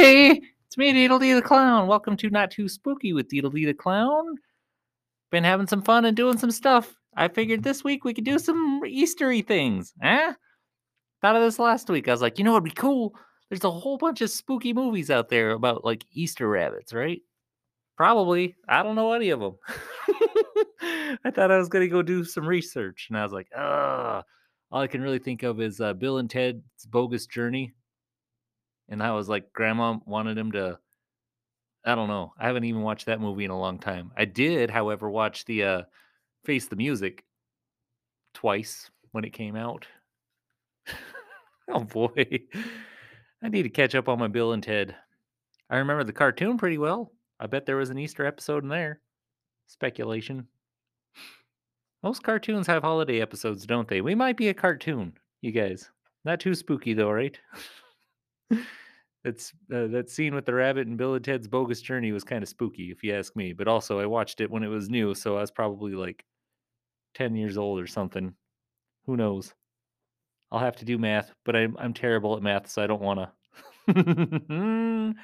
me, Deedle Dee the Clown. Welcome to Not Too Spooky with Deedle Dee the Clown. Been having some fun and doing some stuff. I figured this week we could do some Eastery things. Eh? Thought of this last week. I was like, you know what'd be cool? There's a whole bunch of spooky movies out there about like Easter rabbits, right? Probably. I don't know any of them. I thought I was to go do some research. And I was like, ugh. All I can really think of is uh, Bill and Ted's Bogus Journey. And I was like, Grandma wanted him to. I don't know. I haven't even watched that movie in a long time. I did, however, watch the uh, Face the Music twice when it came out. oh boy. I need to catch up on my Bill and Ted. I remember the cartoon pretty well. I bet there was an Easter episode in there. Speculation. Most cartoons have holiday episodes, don't they? We might be a cartoon, you guys. Not too spooky though, right? That's uh, that scene with the rabbit and Bill and Ted's Bogus Journey was kind of spooky, if you ask me. But also, I watched it when it was new, so I was probably like ten years old or something. Who knows? I'll have to do math, but I'm I'm terrible at math, so I don't want to.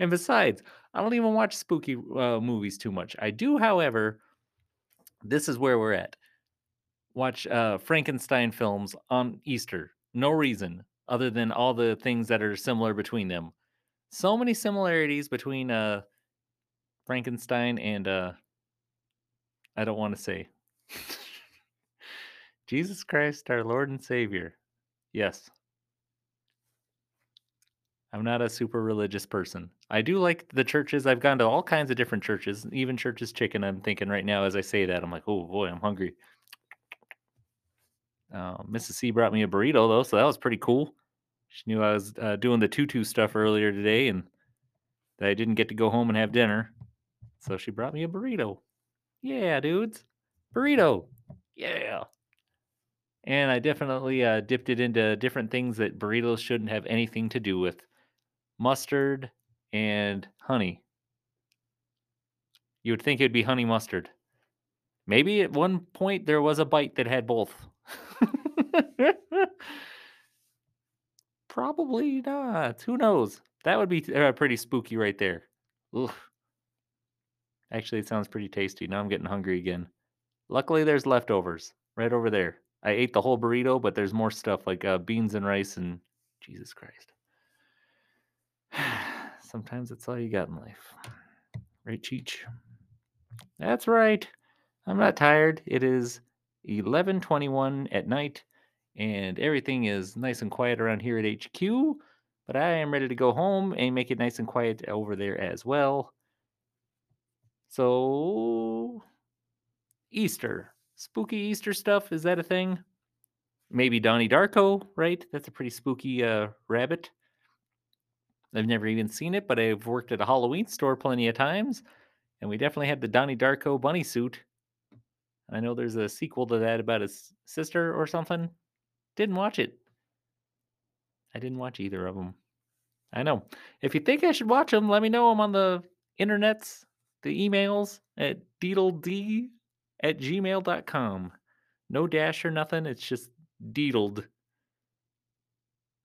and besides, I don't even watch spooky uh, movies too much. I do, however. This is where we're at. Watch uh, Frankenstein films on Easter. No reason other than all the things that are similar between them. So many similarities between uh, Frankenstein and uh, I don't want to say Jesus Christ, our Lord and Savior. Yes. I'm not a super religious person. I do like the churches. I've gone to all kinds of different churches, even Church's Chicken. I'm thinking right now as I say that, I'm like, oh boy, I'm hungry. Uh, Mrs. C brought me a burrito though, so that was pretty cool. She knew I was uh, doing the tutu stuff earlier today, and that I didn't get to go home and have dinner, so she brought me a burrito. Yeah, dudes, burrito. Yeah. And I definitely uh, dipped it into different things that burritos shouldn't have anything to do with mustard and honey. You would think it'd be honey mustard. Maybe at one point there was a bite that had both. Probably not. Who knows? That would be uh, pretty spooky right there. Ugh. Actually, it sounds pretty tasty. Now I'm getting hungry again. Luckily, there's leftovers right over there. I ate the whole burrito, but there's more stuff like uh, beans and rice and Jesus Christ. Sometimes it's all you got in life. Right, Cheech? That's right. I'm not tired. It is 11:21 at night and everything is nice and quiet around here at HQ, but I am ready to go home and make it nice and quiet over there as well. So Easter. Spooky Easter stuff, is that a thing? Maybe Donnie Darko, right? That's a pretty spooky uh, rabbit. I've never even seen it, but I've worked at a Halloween store plenty of times, and we definitely had the Donnie Darko bunny suit. I know there's a sequel to that about his sister or something. Didn't watch it. I didn't watch either of them. I know. If you think I should watch them, let me know. I'm on the internets, the emails at deedled at gmail.com. No dash or nothing. It's just deedled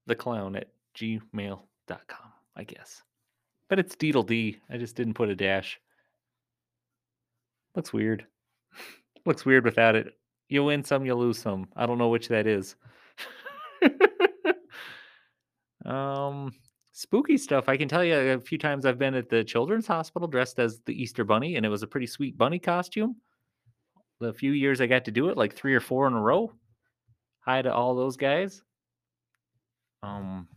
the clown at gmail.com, I guess. But it's Deedle D. I just didn't put a dash. Looks weird. Looks weird without it. You win some, you lose some. I don't know which that is. um, spooky stuff. I can tell you a few times I've been at the children's hospital dressed as the Easter bunny, and it was a pretty sweet bunny costume. The few years I got to do it, like three or four in a row. Hi to all those guys. Um,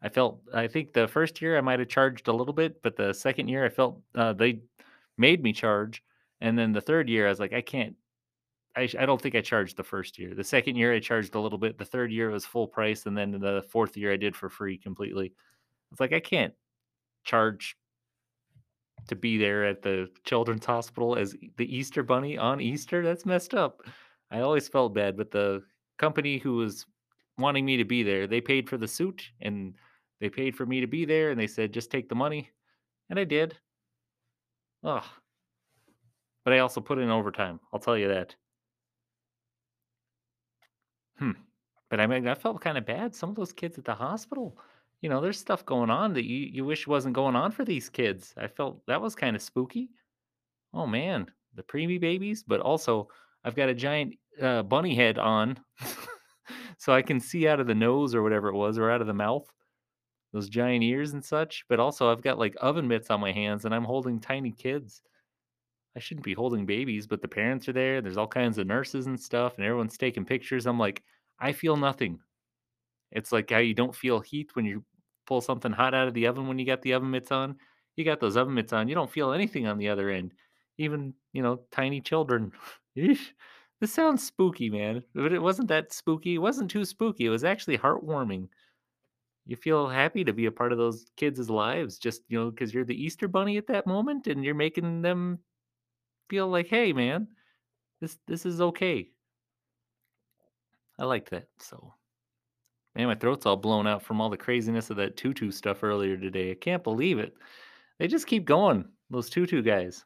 I felt. I think the first year I might have charged a little bit, but the second year I felt uh, they made me charge, and then the third year I was like, I can't I, I don't think I charged the first year. The second year I charged a little bit. The third year was full price, and then the fourth year I did for free completely. It's like I can't charge to be there at the children's hospital as the Easter bunny on Easter. That's messed up. I always felt bad, but the company who was wanting me to be there, they paid for the suit and they paid for me to be there, and they said just take the money, and I did. Ugh. But I also put in overtime. I'll tell you that. Hmm. But I mean, I felt kind of bad. Some of those kids at the hospital, you know, there's stuff going on that you you wish wasn't going on for these kids. I felt that was kind of spooky. Oh man, the preemie babies, but also I've got a giant uh, bunny head on, so I can see out of the nose or whatever it was, or out of the mouth, those giant ears and such. But also I've got like oven mitts on my hands, and I'm holding tiny kids. I shouldn't be holding babies, but the parents are there. There's all kinds of nurses and stuff, and everyone's taking pictures. I'm like, I feel nothing. It's like how you don't feel heat when you pull something hot out of the oven when you got the oven mitts on. You got those oven mitts on, you don't feel anything on the other end. Even, you know, tiny children. This sounds spooky, man. But it wasn't that spooky. It wasn't too spooky. It was actually heartwarming. You feel happy to be a part of those kids' lives just, you know, because you're the Easter bunny at that moment and you're making them feel like, hey man, this this is okay. I liked that. So Man, my throat's all blown out from all the craziness of that tutu stuff earlier today. I can't believe it. They just keep going, those tutu guys.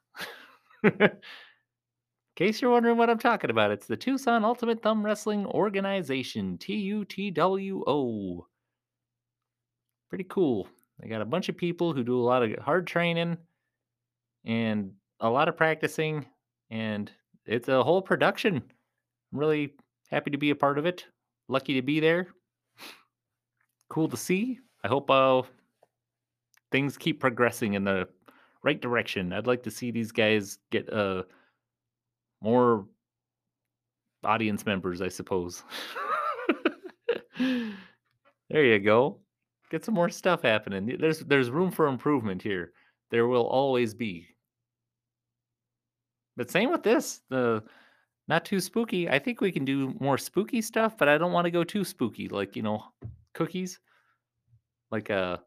In case you're wondering what I'm talking about, it's the Tucson Ultimate Thumb Wrestling Organization, TUTWO. Pretty cool. They got a bunch of people who do a lot of hard training and a lot of practicing, and it's a whole production. I'm really happy to be a part of it. Lucky to be there cool to see. I hope uh, things keep progressing in the right direction. I'd like to see these guys get uh, more audience members, I suppose. there you go. Get some more stuff happening. There's there's room for improvement here. There will always be. But same with this. The not too spooky. I think we can do more spooky stuff, but I don't want to go too spooky. Like you know, cookies, like uh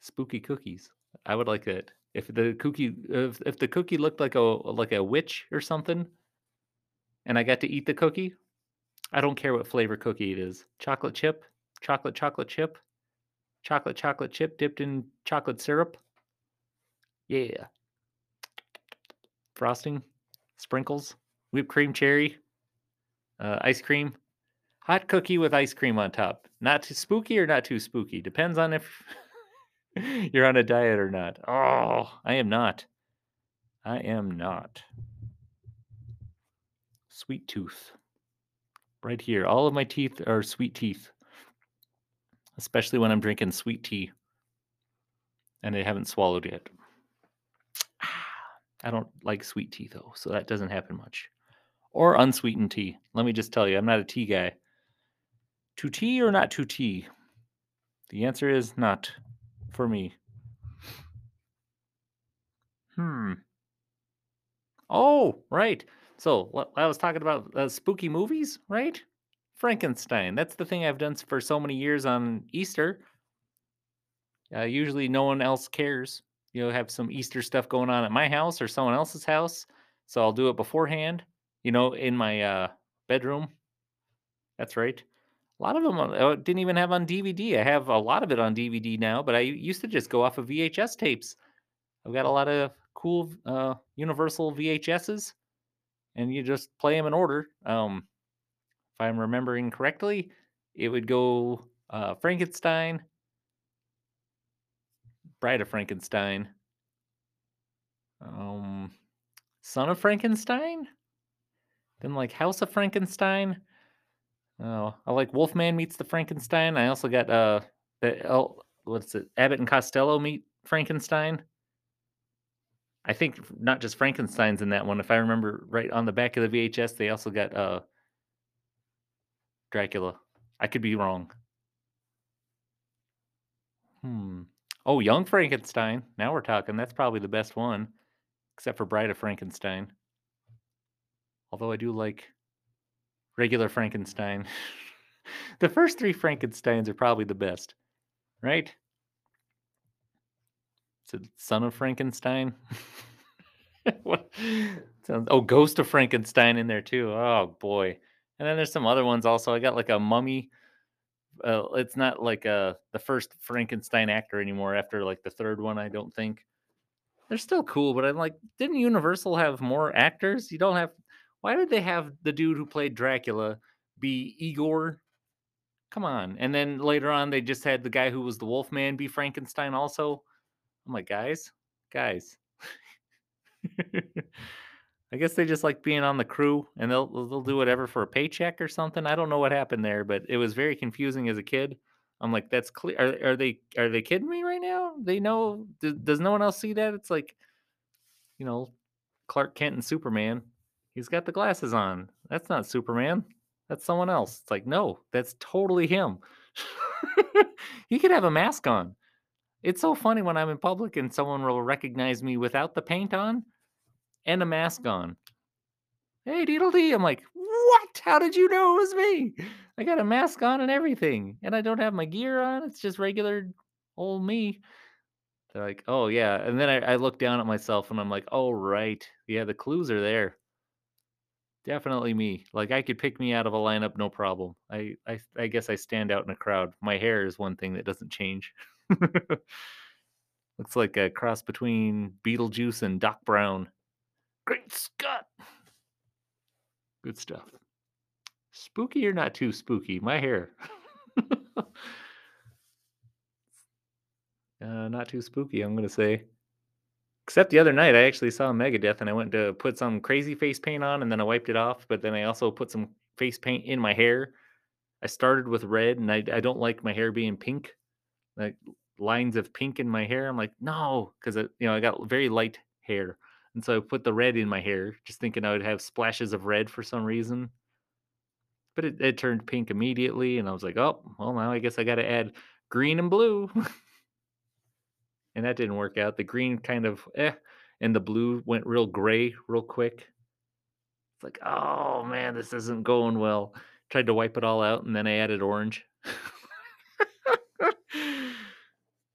spooky cookies. I would like it if the cookie if, if the cookie looked like a like a witch or something, and I got to eat the cookie. I don't care what flavor cookie it is. Chocolate chip, chocolate chocolate chip, chocolate chocolate chip dipped in chocolate syrup. Yeah. Frosting, sprinkles, whipped cream cherry, uh, ice cream, hot cookie with ice cream on top. Not too spooky or not too spooky. Depends on if you're on a diet or not. Oh, I am not. I am not. Sweet tooth. Right here. All of my teeth are sweet teeth. Especially when I'm drinking sweet tea. And I haven't swallowed yet. I don't like sweet tea though, so that doesn't happen much. Or unsweetened tea. Let me just tell you, I'm not a tea guy. To tea or not to tea? The answer is not for me. Hmm. Oh, right. So I was talking about uh, spooky movies, right? Frankenstein. That's the thing I've done for so many years on Easter. Uh, usually, no one else cares. You know, have some Easter stuff going on at my house or someone else's house, so I'll do it beforehand. You know, in my uh, bedroom. That's right. A lot of them uh, didn't even have on DVD. I have a lot of it on DVD now, but I used to just go off of VHS tapes. I've got a lot of cool uh, Universal VHSs, and you just play them in order. Um, if I'm remembering correctly, it would go uh, Frankenstein, Bride of Frankenstein, um, Son of Frankenstein, then like House of Frankenstein. Oh, I like Wolfman meets the Frankenstein. I also got uh the oh, what's it? Abbott and Costello meet Frankenstein. I think not just Frankenstein's in that one. If I remember right, on the back of the VHS, they also got uh Dracula. I could be wrong. Hmm. Oh, Young Frankenstein. Now we're talking. That's probably the best one, except for Bride of Frankenstein. Although I do like regular Frankenstein. the first three Frankensteins are probably the best, right? Is it Son of Frankenstein? what sounds oh Ghost of Frankenstein in there too. Oh boy. And then there's some other ones also. I got like a mummy. Uh, it's not like uh the first Frankenstein actor anymore after like the third one, I don't think. They're still cool, but I'm like, didn't Universal have more actors? You don't have why did they have the dude who played Dracula be Igor Come on. And then later on, they just had the guy who was the Wolfman be Frankenstein also. I'm like, guys, guys. I guess they just like being on the crew and they'll they'll do whatever for a paycheck or something. I don't know what happened there, but it was very confusing as a kid. I'm like, that's clear. Are, are they are they kidding me right now? They know. Does, does no one else see that? It's like, you know, Clark Kent and Superman. He's got the glasses on. That's not Superman. That's someone else. It's like, no, that's totally him. he could have a mask on. It's so funny when I'm in public and someone will recognize me without the paint on and a mask on. Hey, Deedle Dee. I'm like, what? How did you know it was me? I got a mask on and everything, and I don't have my gear on. It's just regular old me. They're like, oh, yeah. And then I, I look down at myself and I'm like, oh, right. Yeah, the clues are there. Definitely me. Like I could pick me out of a lineup, no problem. I, I, I guess I stand out in a crowd. My hair is one thing that doesn't change. Looks like a cross between Beetlejuice and Doc Brown. Great Scott! Good stuff. Spooky or not too spooky? My hair. uh, not too spooky, I'm going to say. Except the other night, I actually saw Megadeth and I went to put some crazy face paint on and then I wiped it off. But then I also put some face paint in my hair. I started with red and I, I don't like my hair being pink, like lines of pink in my hair. I'm like, no, because you know I got very light hair. And so I put the red in my hair, just thinking I would have splashes of red for some reason. But it, it turned pink immediately, and I was like, oh, well, now I guess I got to add green and blue. and that didn't work out. The green kind of eh, and the blue went real gray real quick. It's like, oh man, this isn't going well. Tried to wipe it all out, and then I added orange.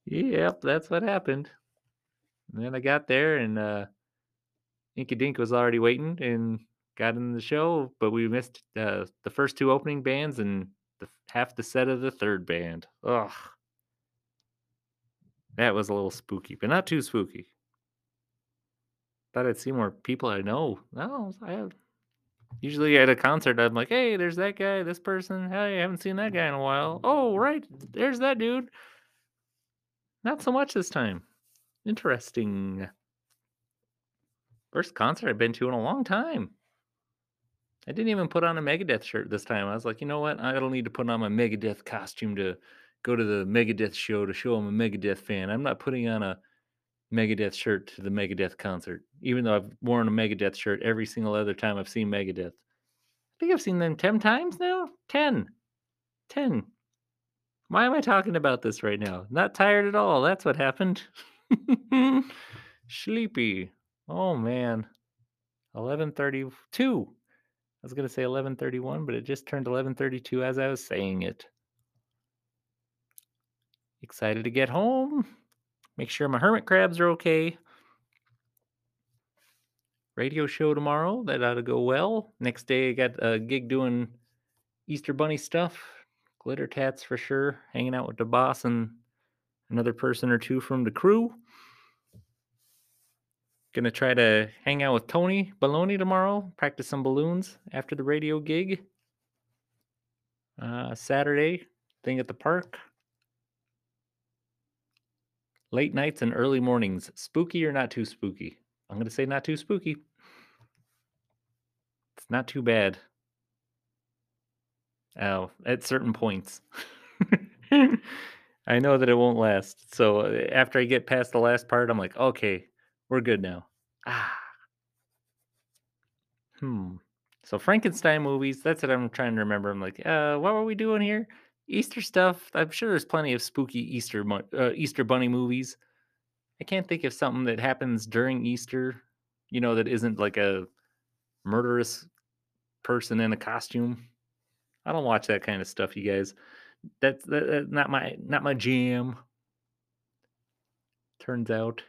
yep, that's what happened. And then I got there, and uh, Inky Dink was already waiting and got in the show, but we missed uh, the first two opening bands and the, half the set of the third band. Ugh. That was a little spooky, but not too spooky. Thought I'd see more people I know. No, I have. Usually at a concert, I'm like, hey, there's that guy, this person. Hey, I haven't seen that guy in a while. Oh, right. There's that dude. Not so much this time. Interesting. First concert I've been to in a long time. I didn't even put on a Megadeth shirt this time. I was like, you know what? I don't need to put on my Megadeth costume to go to the Megadeth show to show I'm a Megadeth fan. I'm not putting on a Megadeth shirt to the Megadeth concert, even though I've worn a Megadeth shirt every single other time I've seen Megadeth. I think I've seen them 10 times now. 10. 10. Why am I talking about this right now? Not tired at all. That's what happened. Sleepy. Oh man. 1132. I was going to say 1131, but it just turned 1132 as I was saying it. Excited to get home. Make sure my hermit crabs are okay. Radio show tomorrow. That ought to go well. Next day, I got a gig doing Easter Bunny stuff. Glitter tats for sure. Hanging out with the boss and another person or two from the crew. Gonna try to hang out with Tony Baloney tomorrow, practice some balloons after the radio gig. Uh, Saturday, thing at the park. Late nights and early mornings, spooky or not too spooky? I'm gonna say not too spooky. It's not too bad. Oh, at certain points. I know that it won't last. So uh, after I get past the last part, I'm like, okay, we're good now. Ah. Hmm. So Frankenstein movies, that's what I'm trying to remember. I'm like, uh, what were we doing here? Easter stuff. I'm sure there's plenty of spooky Easter uh, Easter bunny movies. I can't think of something that happens during Easter, you know, that isn't like a murderous person in a costume. I don't watch that kind of stuff, you guys. That's that, that's not my not my jam. Turns out.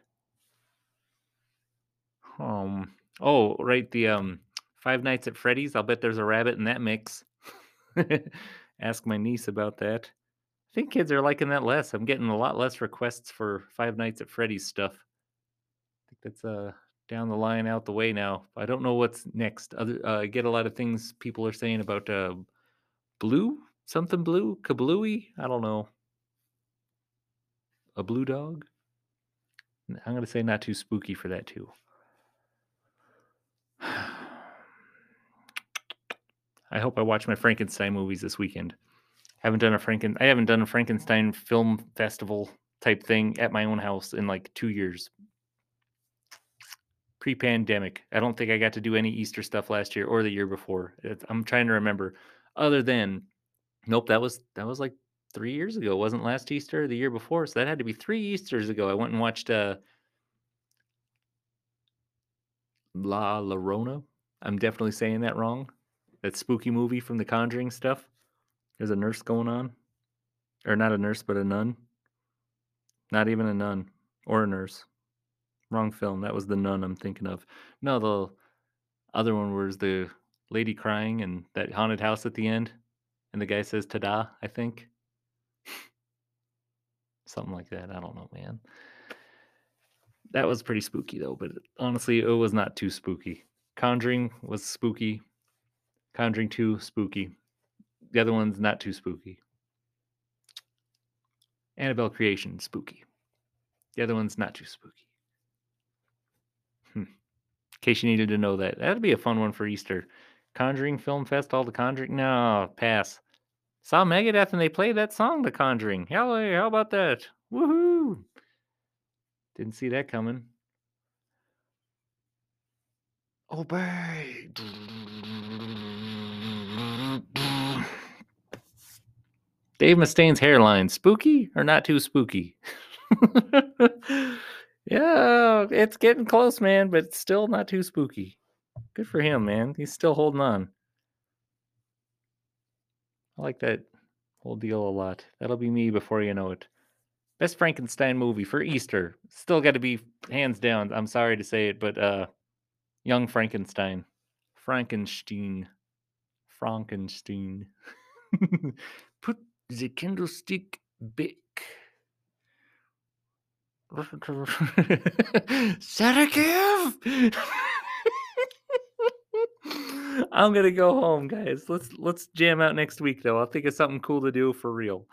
Um. Oh, right. The um, Five Nights at Freddy's. I'll bet there's a rabbit in that mix. Ask my niece about that. I think kids are liking that less. I'm getting a lot less requests for Five Nights at Freddy's stuff. I think that's uh down the line, out the way now. I don't know what's next. Other, uh, I get a lot of things people are saying about uh, Blue something blue, kablooey. I don't know. A blue dog. I'm gonna say not too spooky for that too. I hope I watch my Frankenstein movies this weekend. Haven't done a Franken I haven't done a Frankenstein film festival type thing at my own house in like two years. Pre-pandemic. I don't think I got to do any Easter stuff last year or the year before. It's, I'm trying to remember. Other than nope, that was that was like three years ago. It wasn't last Easter the year before. So that had to be three Easters ago. I went and watched uh La Llorona. I'm definitely saying that wrong. That spooky movie from the Conjuring stuff. There's a nurse going on. Or not a nurse, but a nun. Not even a nun or a nurse. Wrong film. That was the nun I'm thinking of. No, the other one was the lady crying and that haunted house at the end. And the guy says ta-da, I think. Something like that. I don't know, man. That was pretty spooky though, but honestly, it was not too spooky. Conjuring was spooky. Conjuring 2, spooky. The other one's not too spooky. Annabelle Creation, spooky. The other one's not too spooky. Hmm. In case you needed to know that. That'd be a fun one for Easter. Conjuring Film Fest, all the Conjuring. No, pass. Saw Megadeth and they played that song, The Conjuring. Hell, how about that? Woohoo! Didn't see that coming. Obey. Dave Mustaine's hairline, spooky or not too spooky? yeah, it's getting close, man, but still not too spooky. Good for him, man. He's still holding on. I like that whole deal a lot. That'll be me before you know it. Best Frankenstein movie for Easter. Still got to be hands down. I'm sorry to say it, but uh Young Frankenstein. Frankenstein. Frankenstein. Put the candlestick back. Sarakev! I'm gonna go home, guys. Let's let's jam out next week though. I'll think of something cool to do for real.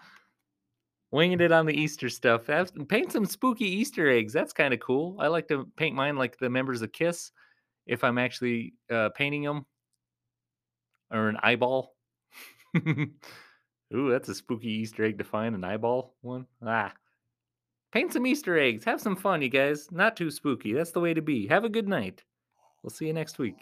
Winging it on the Easter stuff. Have, paint some spooky Easter eggs. That's kind of cool. I like to paint mine like the members of Kiss if I'm actually uh, painting them or an eyeball. Ooh, that's a spooky Easter egg to find an eyeball one. Ah. Paint some Easter eggs. Have some fun, you guys. Not too spooky. That's the way to be. Have a good night. We'll see you next week.